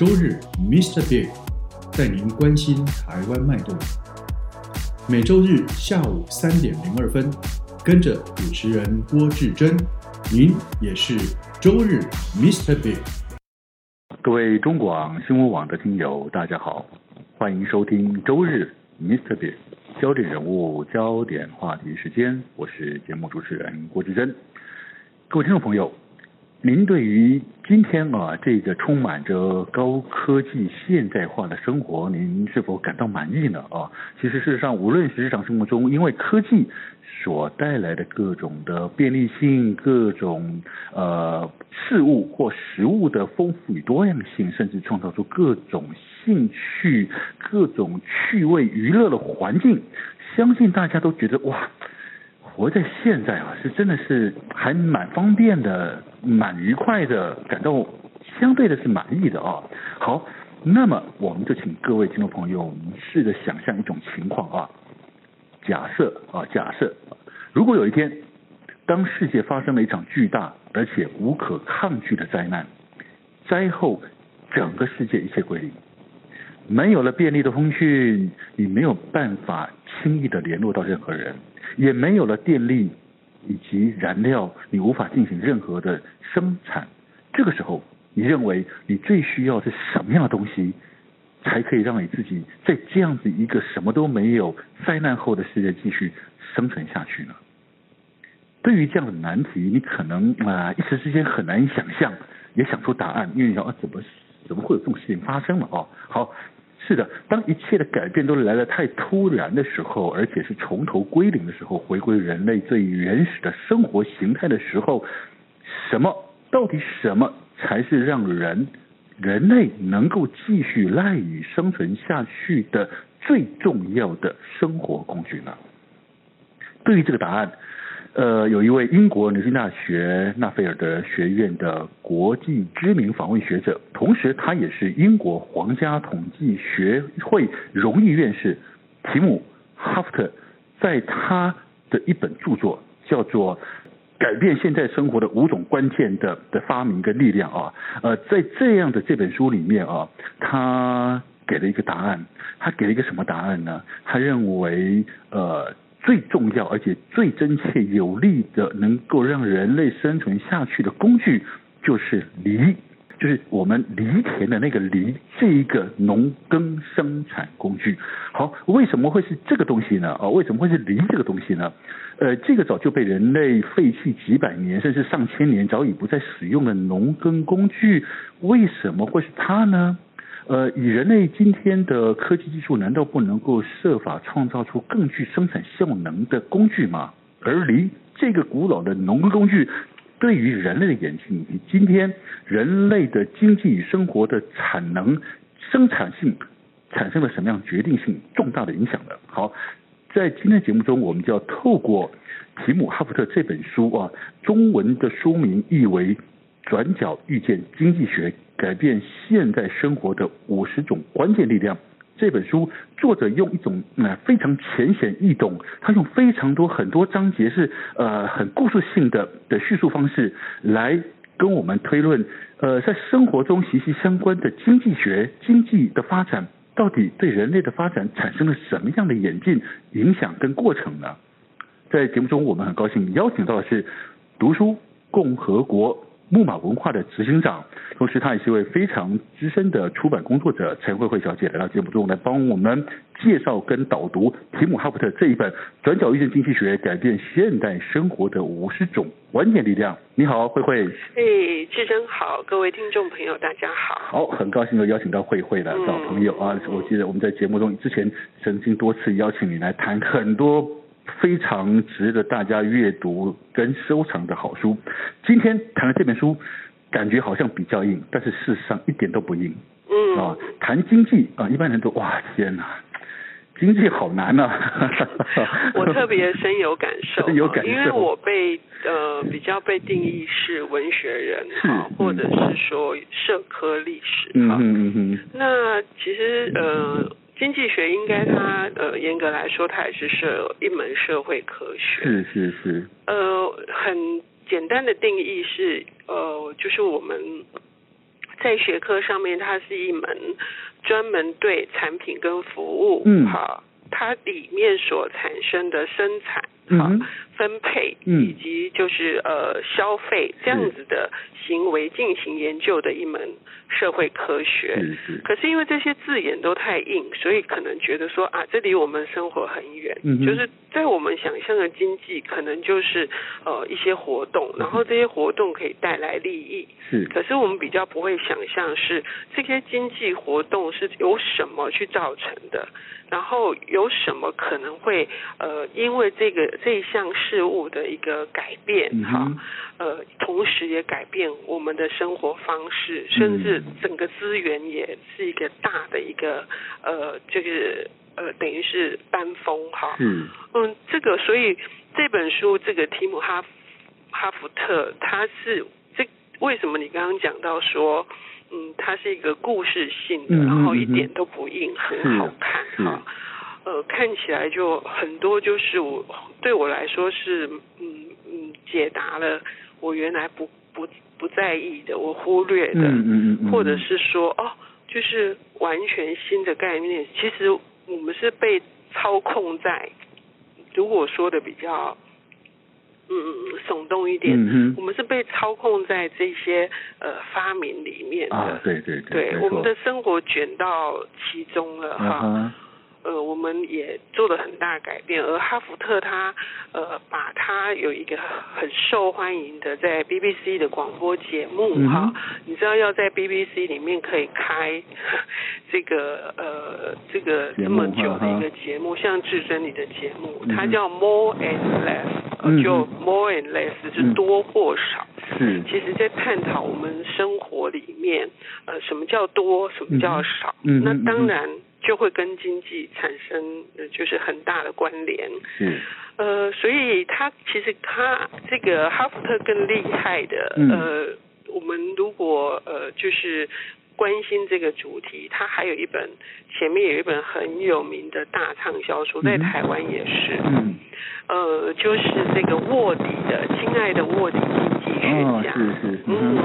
周日，Mr. Big 带您关心台湾脉动。每周日下午三点零二分，跟着主持人郭志珍，您也是周日 Mr. Big。各位中广新闻网的听友，大家好，欢迎收听周日 Mr. Big 焦点人物、焦点话题时间，我是节目主持人郭志珍。各位听众朋友，您对于今天啊这个充满着高科技现代化的生活，您是否感到满意呢？啊，其实事实上，无论是日常生活中，因为科技。所带来的各种的便利性，各种呃事物或食物的丰富与多样性，甚至创造出各种兴趣、各种趣味娱乐的环境，相信大家都觉得哇，活在现在啊，是真的是还蛮方便的，蛮愉快的，感到相对的是满意的啊。好，那么我们就请各位听众朋友，我们试着想象一种情况啊。假设啊，假设，如果有一天，当世界发生了一场巨大而且无可抗拒的灾难，灾后整个世界一切归零，没有了便利的通讯，你没有办法轻易的联络到任何人，也没有了电力以及燃料，你无法进行任何的生产。这个时候，你认为你最需要是什么样的东西？才可以让你自己在这样子一个什么都没有灾难后的世界继续生存下去呢？对于这样的难题，你可能啊、一时之间很难想象，也想出答案，因为你想啊怎么怎么会有这种事情发生了哦？好，是的，当一切的改变都来得太突然的时候，而且是从头归零的时候，回归人类最原始的生活形态的时候，什么到底什么才是让人？人类能够继续赖以生存下去的最重要的生活工具呢？对于这个答案，呃，有一位英国牛津大学纳菲尔德学院的国际知名访问学者，同时他也是英国皇家统计学会荣誉院士提姆哈夫特，在他的一本著作叫做。改变现在生活的五种关键的的发明跟力量啊，呃，在这样的这本书里面啊，他给了一个答案，他给了一个什么答案呢？他认为呃最重要而且最真切有力的能够让人类生存下去的工具就是犁。就是我们犁田的那个犁，这一个农耕生产工具。好，为什么会是这个东西呢？啊，为什么会是犁这个东西呢？呃，这个早就被人类废弃几百年，甚至上千年，早已不再使用的农耕工具，为什么会是它呢？呃，以人类今天的科技技术，难道不能够设法创造出更具生产效能的工具吗？而离这个古老的农耕工具。对于人类的演进，以及今天人类的经济与生活的产能、生产性产生了什么样决定性重大的影响呢？好，在今天的节目中，我们就要透过提姆哈福特这本书啊，中文的书名译为《转角遇见经济学：改变现在生活的五十种关键力量》。这本书作者用一种呃非常浅显易懂，他用非常多很多章节是呃很故事性的的叙述方式来跟我们推论，呃在生活中息息相关的经济学经济的发展到底对人类的发展产生了什么样的演进影响跟过程呢？在节目中我们很高兴邀请到的是读书共和国。木马文化的执行长，同时他也是一位非常资深的出版工作者，陈慧慧小姐来到节目中来帮我们介绍跟导读提姆哈伯特这一本《转角遇见经济学：改变现代生活的五十种关键力量》。你好，慧慧。哎，志珍好，各位听众朋友大家好。好，很高兴又邀请到慧慧的老朋友啊！我记得我们在节目中之前曾经多次邀请你来谈很多。非常值得大家阅读跟收藏的好书。今天谈的这本书，感觉好像比较硬，但是事实上一点都不硬。嗯啊，谈经济啊，一般人都哇天哪，经济好难呐、啊。我特别深有感受，有感受，因为我被呃比较被定义是文学人哈，是或者是说社科历史嗯哈。嗯嗯那其实呃。经济学应该它呃严格来说，它也是社一门社会科学。是是是。呃，很简单的定义是呃，就是我们在学科上面，它是一门专门对产品跟服务，嗯，好，它里面所产生的生产。好，分配，以及就是呃消费这样子的行为进行研究的一门社会科学。是是。可是因为这些字眼都太硬，所以可能觉得说啊，这离我们生活很远。嗯。就是在我们想象的经济，可能就是呃一些活动，然后这些活动可以带来利益。是。可是我们比较不会想象是这些经济活动是由什么去造成的。然后有什么可能会呃，因为这个这一项事物的一个改变哈、嗯，呃，同时也改变我们的生活方式，甚至整个资源也是一个大的一个呃，就是呃，等于是班风哈。嗯。嗯，这个所以这本书这个提姆哈哈福特他是这为什么你刚刚讲到说？嗯，它是一个故事性的，然后一点都不硬，嗯、很好看哈。呃，看起来就很多，就是我对我来说是嗯嗯解答了我原来不不不在意的，我忽略的，嗯嗯嗯，或者是说哦，就是完全新的概念。其实我们是被操控在，如果说的比较。嗯，耸动一点，嗯，我们是被操控在这些呃发明里面的，啊，对对对，对，我们的生活卷到其中了哈。呃，我们也做了很大改变，而哈福特他呃，把他有一个很受欢迎的在 BBC 的广播节目哈、嗯，你知道要在 BBC 里面可以开这个呃这个这么久的一个节目，像至尊你的节目，它叫 More and Less，、嗯、就 More and Less 是多或少，是，其实在探讨我们生活里面呃什么叫多，什么叫少，嗯、那当然。就会跟经济产生呃，就是很大的关联。嗯。呃，所以他其实他这个哈福特更厉害的。嗯、呃，我们如果呃就是关心这个主题，他还有一本前面有一本很有名的大畅销书，在台湾也是。嗯。呃，就是这个卧底的，亲爱的卧底经济学家。哦、是是。嗯。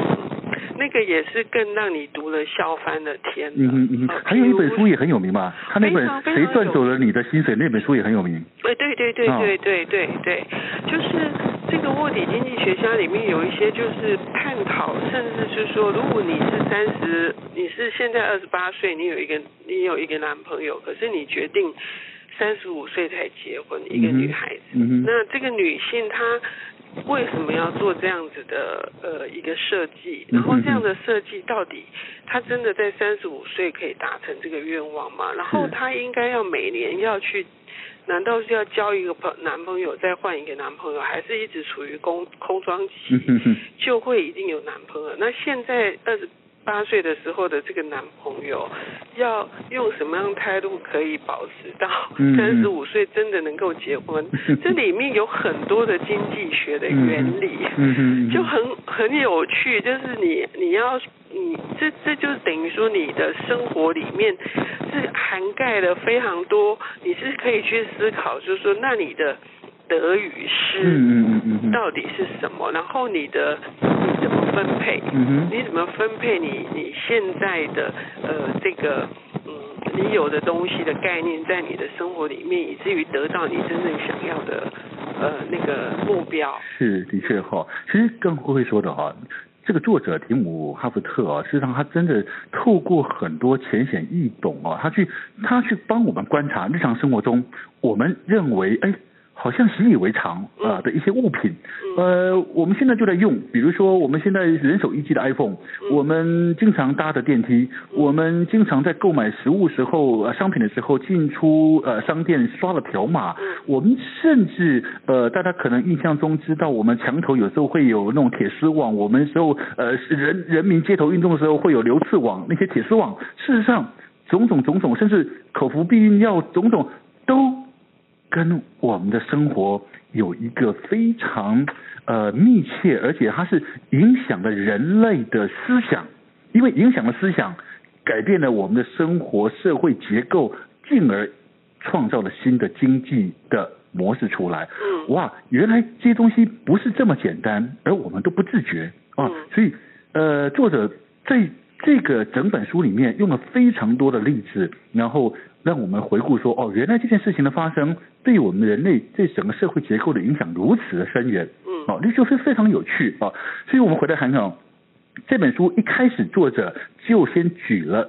那个也是更让你读了笑翻了天。嗯嗯嗯，还有一本书也很有名嘛，他那本谁赚走了你的薪水那本书也很有名。哎对对对对对对对，就是这个《卧底经济学家》里面有一些就是探讨，甚至是说，如果你是三十，你是现在二十八岁，你有一个你有一个男朋友，可是你决定三十五岁才结婚，一个女孩子，那这个女性她。为什么要做这样子的呃一个设计？然后这样的设计到底他真的在三十五岁可以达成这个愿望吗？然后他应该要每年要去，难道是要交一个朋男朋友再换一个男朋友，还是一直处于空空窗期就会一定有男朋友？那现在二十。八岁的时候的这个男朋友，要用什么样的态度可以保持到三十五岁真的能够结婚？嗯、这里面有很多的经济学的原理，就很很有趣。就是你你要你这这就是等于说你的生活里面是涵盖了非常多，你是可以去思考，就是说那你的。得与失到底是什么？然后你的你怎么分配？你怎么分配你你现在的呃这个嗯你有的东西的概念在你的生活里面，以至于得到你真正想要的呃那个目标？是的确哈，其实更会说的哈，这个作者提姆哈福特啊，事实际上他真的透过很多浅显易懂啊，他去他去帮我们观察日常生活中我们认为哎。好像习以为常啊的一些物品，呃，我们现在就在用，比如说我们现在人手一机的 iPhone，我们经常搭的电梯，我们经常在购买食物时候呃商品的时候进出呃商店刷了条码，我们甚至呃大家可能印象中知道，我们墙头有时候会有那种铁丝网，我们时候呃人人民街头运动的时候会有流刺网，那些铁丝网，事实上种种种种，甚至口服避孕药种种都。跟我们的生活有一个非常呃密切，而且它是影响了人类的思想，因为影响了思想，改变了我们的生活社会结构，进而创造了新的经济的模式出来。哇，原来这些东西不是这么简单，而我们都不自觉啊。所以呃，作者在这个整本书里面用了非常多的例子，然后。让我们回顾说，哦，原来这件事情的发生，对我们人类对整个社会结构的影响如此的深远，嗯，哦，这就是非常有趣。啊。所以我们回来谈谈这本书一开始作者就先举了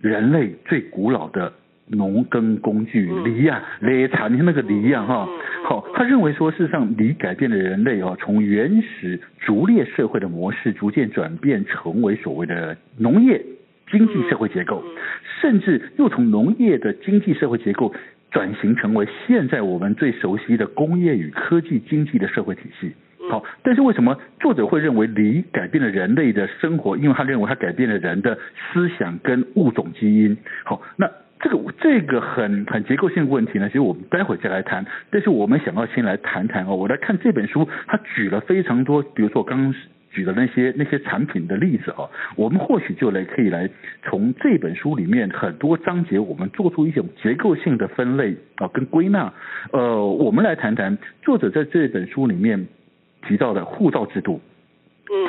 人类最古老的农耕工具犁呀，犁铲，你看那个犁呀，哈，好，他认为说，事实上犁改变了人类啊，从原始逐猎社会的模式，逐渐转变成为所谓的农业。经济社会结构，甚至又从农业的经济社会结构转型成为现在我们最熟悉的工业与科技经济的社会体系。好，但是为什么作者会认为犁改变了人类的生活？因为他认为它改变了人的思想跟物种基因。好，那这个这个很很结构性的问题呢，其实我们待会再来谈。但是我们想要先来谈谈哦，我来看这本书，他举了非常多，比如说我刚刚。举的那些那些产品的例子啊，我们或许就来可以来从这本书里面很多章节，我们做出一种结构性的分类啊，跟归纳。呃，我们来谈谈作者在这本书里面提到的护照制度，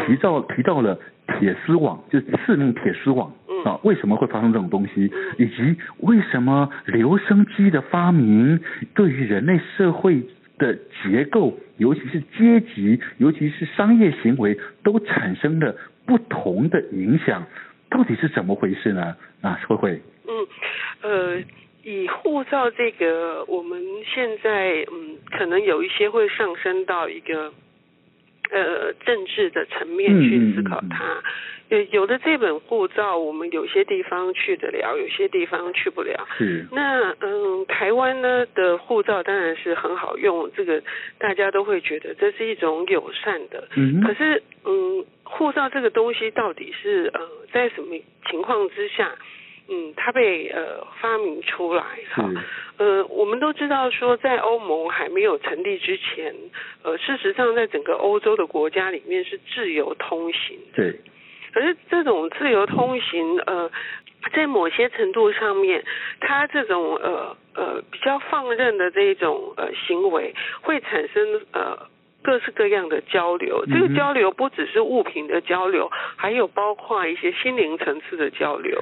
提到提到了铁丝网，就是刺那种铁丝网啊，为什么会发生这种东西，以及为什么留声机的发明对于人类社会的结构，尤其是阶级，尤其是商业行为，都产生了不同的影响，到底是怎么回事呢？啊，慧慧。嗯，呃，以护照这个，我们现在嗯，可能有一些会上升到一个呃政治的层面去思考它。有有的这本护照，我们有些地方去得了，有些地方去不了。是。那嗯，台湾呢的护照当然是很好用，这个大家都会觉得这是一种友善的。嗯。可是嗯，护照这个东西到底是呃在什么情况之下，嗯，它被呃发明出来？哈。呃，我们都知道说，在欧盟还没有成立之前，呃，事实上在整个欧洲的国家里面是自由通行。对。可是这种自由通行，呃，在某些程度上面，它这种呃呃比较放任的这种呃行为，会产生呃。各式各样的交流，这个交流不只是物品的交流，还有包括一些心灵层次的交流。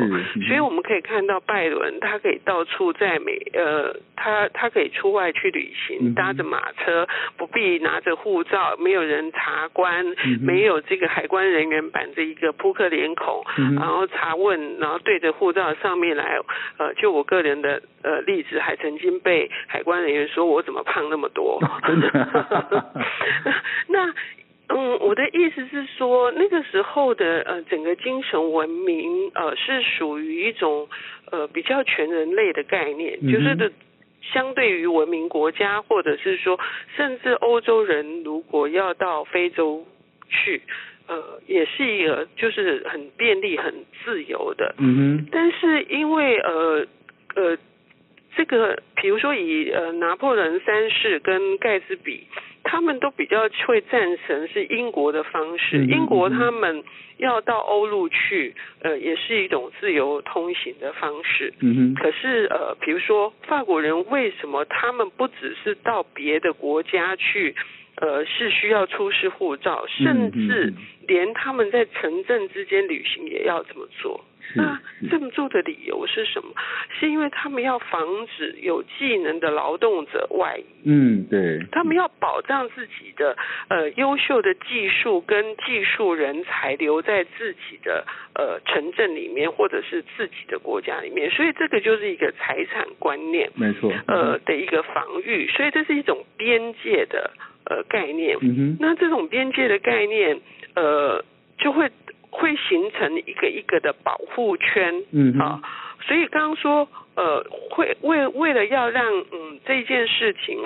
所以我们可以看到拜伦，他可以到处在美，呃，他他可以出外去旅行，搭着马车，不必拿着护照，没有人查关，没有这个海关人员板着一个扑克脸孔，然后查问，然后对着护照上面来，呃，就我个人的呃例子，还曾经被海关人员说我怎么胖那么多。真的。那嗯，我的意思是说，那个时候的呃整个精神文明呃是属于一种呃比较全人类的概念，嗯、就是的相对于文明国家，或者是说甚至欧洲人如果要到非洲去，呃也是一个就是很便利、很自由的。嗯哼。但是因为呃呃这个比如说以呃拿破仑三世跟盖茨比。他们都比较会赞成是英国的方式，英国他们要到欧陆去，呃，也是一种自由通行的方式。嗯哼。可是呃，比如说法国人为什么他们不只是到别的国家去，呃是需要出示护照，甚至连他们在城镇之间旅行也要这么做。那这么做的理由是什么？是因为他们要防止有技能的劳动者外移。嗯，对。他们要保障自己的呃优秀的技术跟技术人才留在自己的呃城镇里面，或者是自己的国家里面。所以这个就是一个财产观念，没错。呃的一个防御，所以这是一种边界的呃概念。嗯哼。那这种边界的概念，呃，就会。会形成一个一个的保护圈，嗯啊，所以刚刚说，呃，会为为了要让嗯这件事情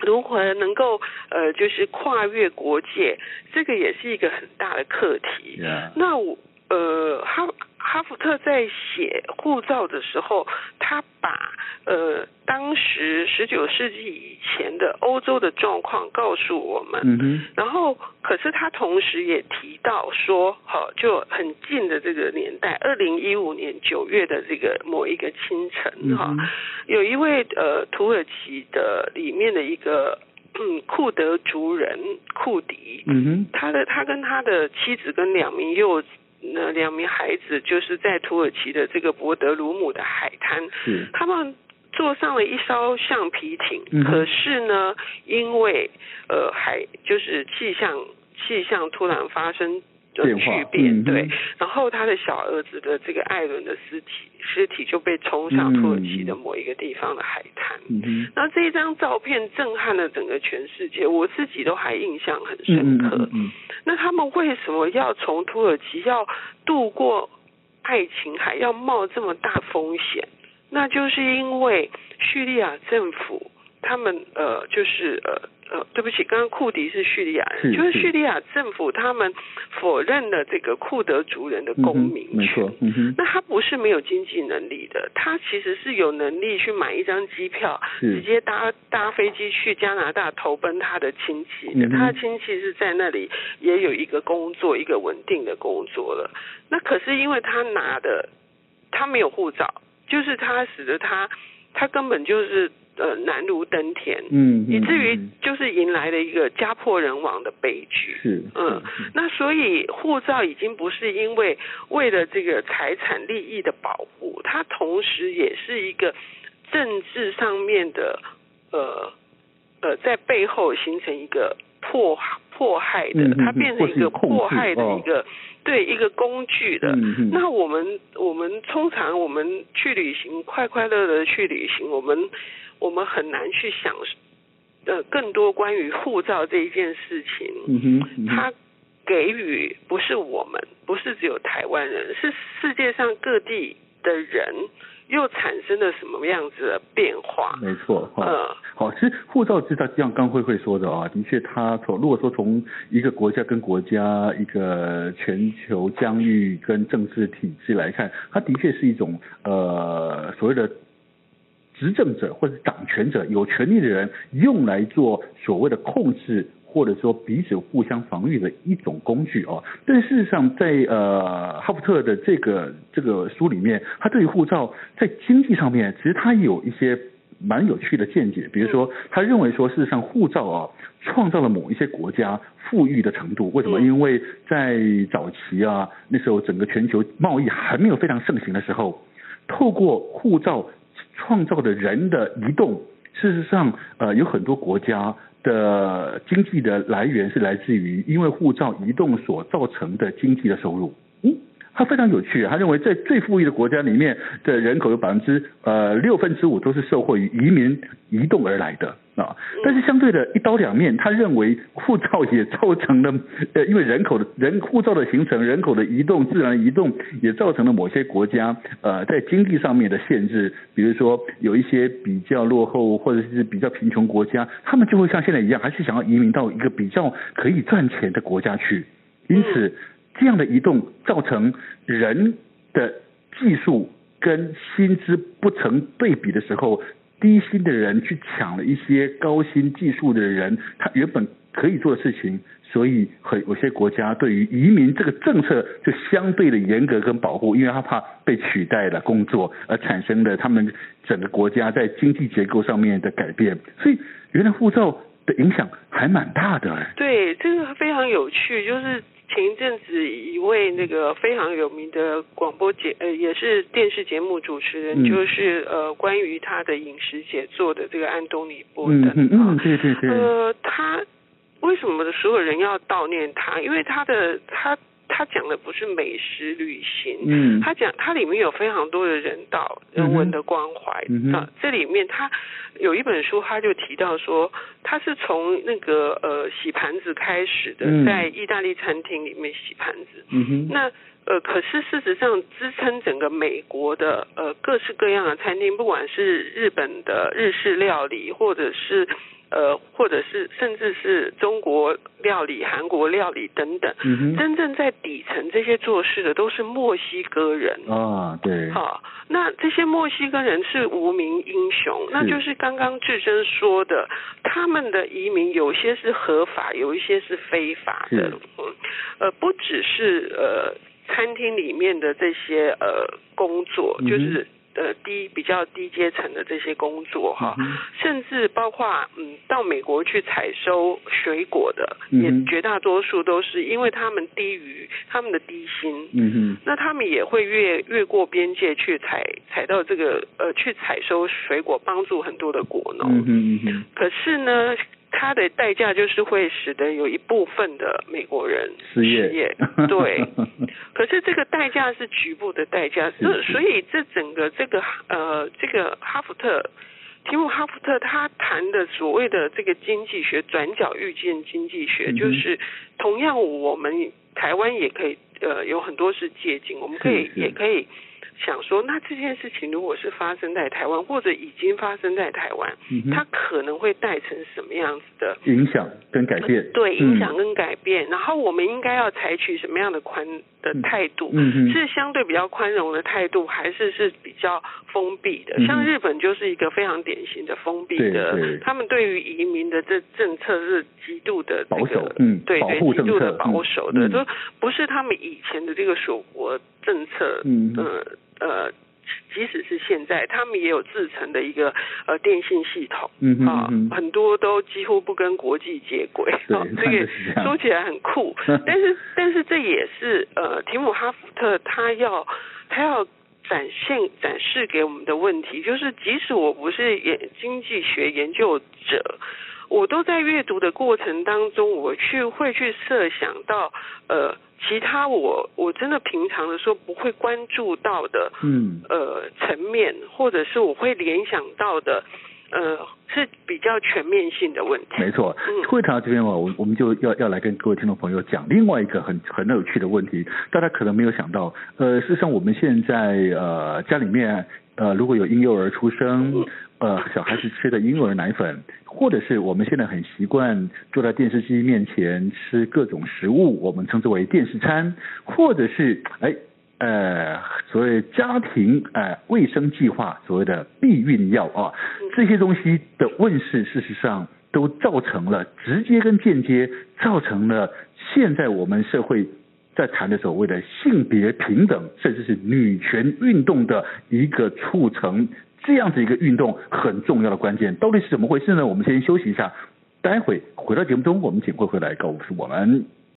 如何能够呃就是跨越国界，这个也是一个很大的课题。那我呃哈。哈福特在写护照的时候，他把呃当时十九世纪以前的欧洲的状况告诉我们。嗯。然后，可是他同时也提到说，好，就很近的这个年代，二零一五年九月的这个某一个清晨，哈、嗯，有一位呃土耳其的里面的一个嗯库德族人库迪，嗯哼，他的他跟他的妻子跟两名幼。那两名孩子就是在土耳其的这个博德鲁姆的海滩，是他们坐上了一艘橡皮艇，嗯、可是呢，因为呃海就是气象气象突然发生。就巨变，对，然后他的小儿子的这个艾伦的尸体，尸体就被冲上土耳其的某一个地方的海滩。嗯，然后这一张照片震撼了整个全世界，我自己都还印象很深刻。那他们为什么要从土耳其要渡过爱琴海，要冒这么大风险？那就是因为叙利亚政府，他们呃，就是呃。呃，对不起，刚刚库迪是叙利亚人，就是叙利亚政府他们否认了这个库德族人的公民权。那他不是没有经济能力的，他其实是有能力去买一张机票，直接搭搭飞机去加拿大投奔他的亲戚的。嗯、他的亲戚是在那里也有一个工作，一个稳定的工作了。那可是因为他拿的他没有护照，就是他使得他他根本就是。呃，难如登天，嗯，以至于就是迎来了一个家破人亡的悲剧。是，嗯，那所以护照已经不是因为为了这个财产利益的保护，它同时也是一个政治上面的，呃呃，在背后形成一个迫迫害的，它变成一个迫害的一个。对一个工具的，嗯、那我们我们通常我们去旅行，快快乐乐的去旅行，我们我们很难去想呃更多关于护照这一件事情。他给予不是我们，不是只有台湾人，是世界上各地的人。又产生了什么样子的变化？没错，哈、嗯，好，其实护照是他就像刚慧慧说的啊，的确，他从如果说从一个国家跟国家一个全球疆域跟政治体制来看，它的确是一种呃所谓的执政者或者掌权者有权力的人用来做所谓的控制。或者说彼此互相防御的一种工具哦，但事实上在呃哈福特的这个这个书里面，他对于护照在经济上面，其实他有一些蛮有趣的见解。比如说，他认为说，事实上护照啊，创造了某一些国家富裕的程度。为什么？因为在早期啊，那时候整个全球贸易还没有非常盛行的时候，透过护照创造的人的移动，事实上呃有很多国家。的经济的来源是来自于因为护照移动所造成的经济的收入。嗯，他非常有趣，他认为在最富裕的国家里面的人口有百分之呃六分之五都是受惠于移民移动而来的。啊，但是相对的一刀两面，他认为护照也造成了，呃，因为人口的人护照的形成，人口的移动，自然移动也造成了某些国家，呃，在经济上面的限制，比如说有一些比较落后或者是比较贫穷国家，他们就会像现在一样，还是想要移民到一个比较可以赚钱的国家去，因此这样的移动造成人的技术跟薪资不成对比的时候。低薪的人去抢了一些高薪技术的人，他原本可以做的事情，所以很有些国家对于移民这个政策就相对的严格跟保护，因为他怕被取代了工作而产生的他们整个国家在经济结构上面的改变。所以原来护照的影响还蛮大的哎。对，这个非常有趣，就是。前一阵子，一位那个非常有名的广播节呃，也是电视节目主持人，嗯、就是呃，关于他的饮食写作的这个安东尼波登。嗯嗯，对对对。呃，他为什么的所有人要悼念他？因为他的他。他讲的不是美食旅行，嗯，他讲他里面有非常多的人道人文的关怀，嗯，啊，这里面他有一本书，他就提到说，他是从那个呃洗盘子开始的，在意大利餐厅里面洗盘子，嗯哼，那呃可是事实上支撑整个美国的呃各式各样的餐厅，不管是日本的日式料理，或者是。呃，或者是甚至是中国料理、韩国料理等等，嗯，真正在底层这些做事的都是墨西哥人啊，对，好，那这些墨西哥人是无名英雄，那就是刚刚志珍说的，他们的移民有些是合法，有一些是非法的，嗯，呃，不只是呃餐厅里面的这些呃工作，嗯，就是。呃，低比较低阶层的这些工作哈，甚至包括嗯，到美国去采收水果的，也绝大多数都是因为他们低于他们的低薪，嗯哼，那他们也会越越过边界去采采到这个呃去采收水果，帮助很多的果农，嗯嗯嗯，可是呢。它的代价就是会使得有一部分的美国人失业，失业对。可是这个代价是局部的代价，所所以这整个这个呃这个哈福特，提姆哈福特他谈的所谓的这个经济学转角遇见经济学，就是同样我们台湾也可以呃有很多是借鉴，我们可以也可以。想说，那这件事情如果是发生在台湾，或者已经发生在台湾，嗯，它可能会带成什么样子的影响跟改变？对，影响跟改变，嗯。然后我们应该要采取什么样的宽的态度？嗯，是相对比较宽容的态度，还是是比较封闭的，嗯？像日本就是一个非常典型的封闭的，他们对于移民的这政策是极度的，这个，保守，嗯，对对，极度的保守的，就，嗯，不是他们以前的这个锁国政策，嗯。呃呃，即使是现在，他们也有自成的一个呃电信系统，嗯啊、呃，很多都几乎不跟国际接轨，这个说起来很酷，但是但是这也是呃，提姆哈福特他要他要展现展示给我们的问题，就是即使我不是研经济学研究者，我都在阅读的过程当中，我去会去设想到呃。其他我我真的平常的时候不会关注到的，嗯，呃，层面或者是我会联想到的，呃，是比较全面性的问题。没错，嗯，会谈到这边嘛，我我们就要要来跟各位听众朋友讲另外一个很很有趣的问题，大家可能没有想到，呃，事实上我们现在呃家里面呃如果有婴幼儿出生。嗯呃，小孩子吃的婴儿奶粉，或者是我们现在很习惯坐在电视机面前吃各种食物，我们称之为电视餐，或者是哎呃所谓家庭呃卫生计划所谓的避孕药啊，这些东西的问世，事实上都造成了直接跟间接造成了现在我们社会在谈的所谓的性别平等，甚至是女权运动的一个促成。这样子一个运动很重要的关键到底是怎么回事呢？我们先休息一下，待会回到节目中，我们请会回来告诉我们。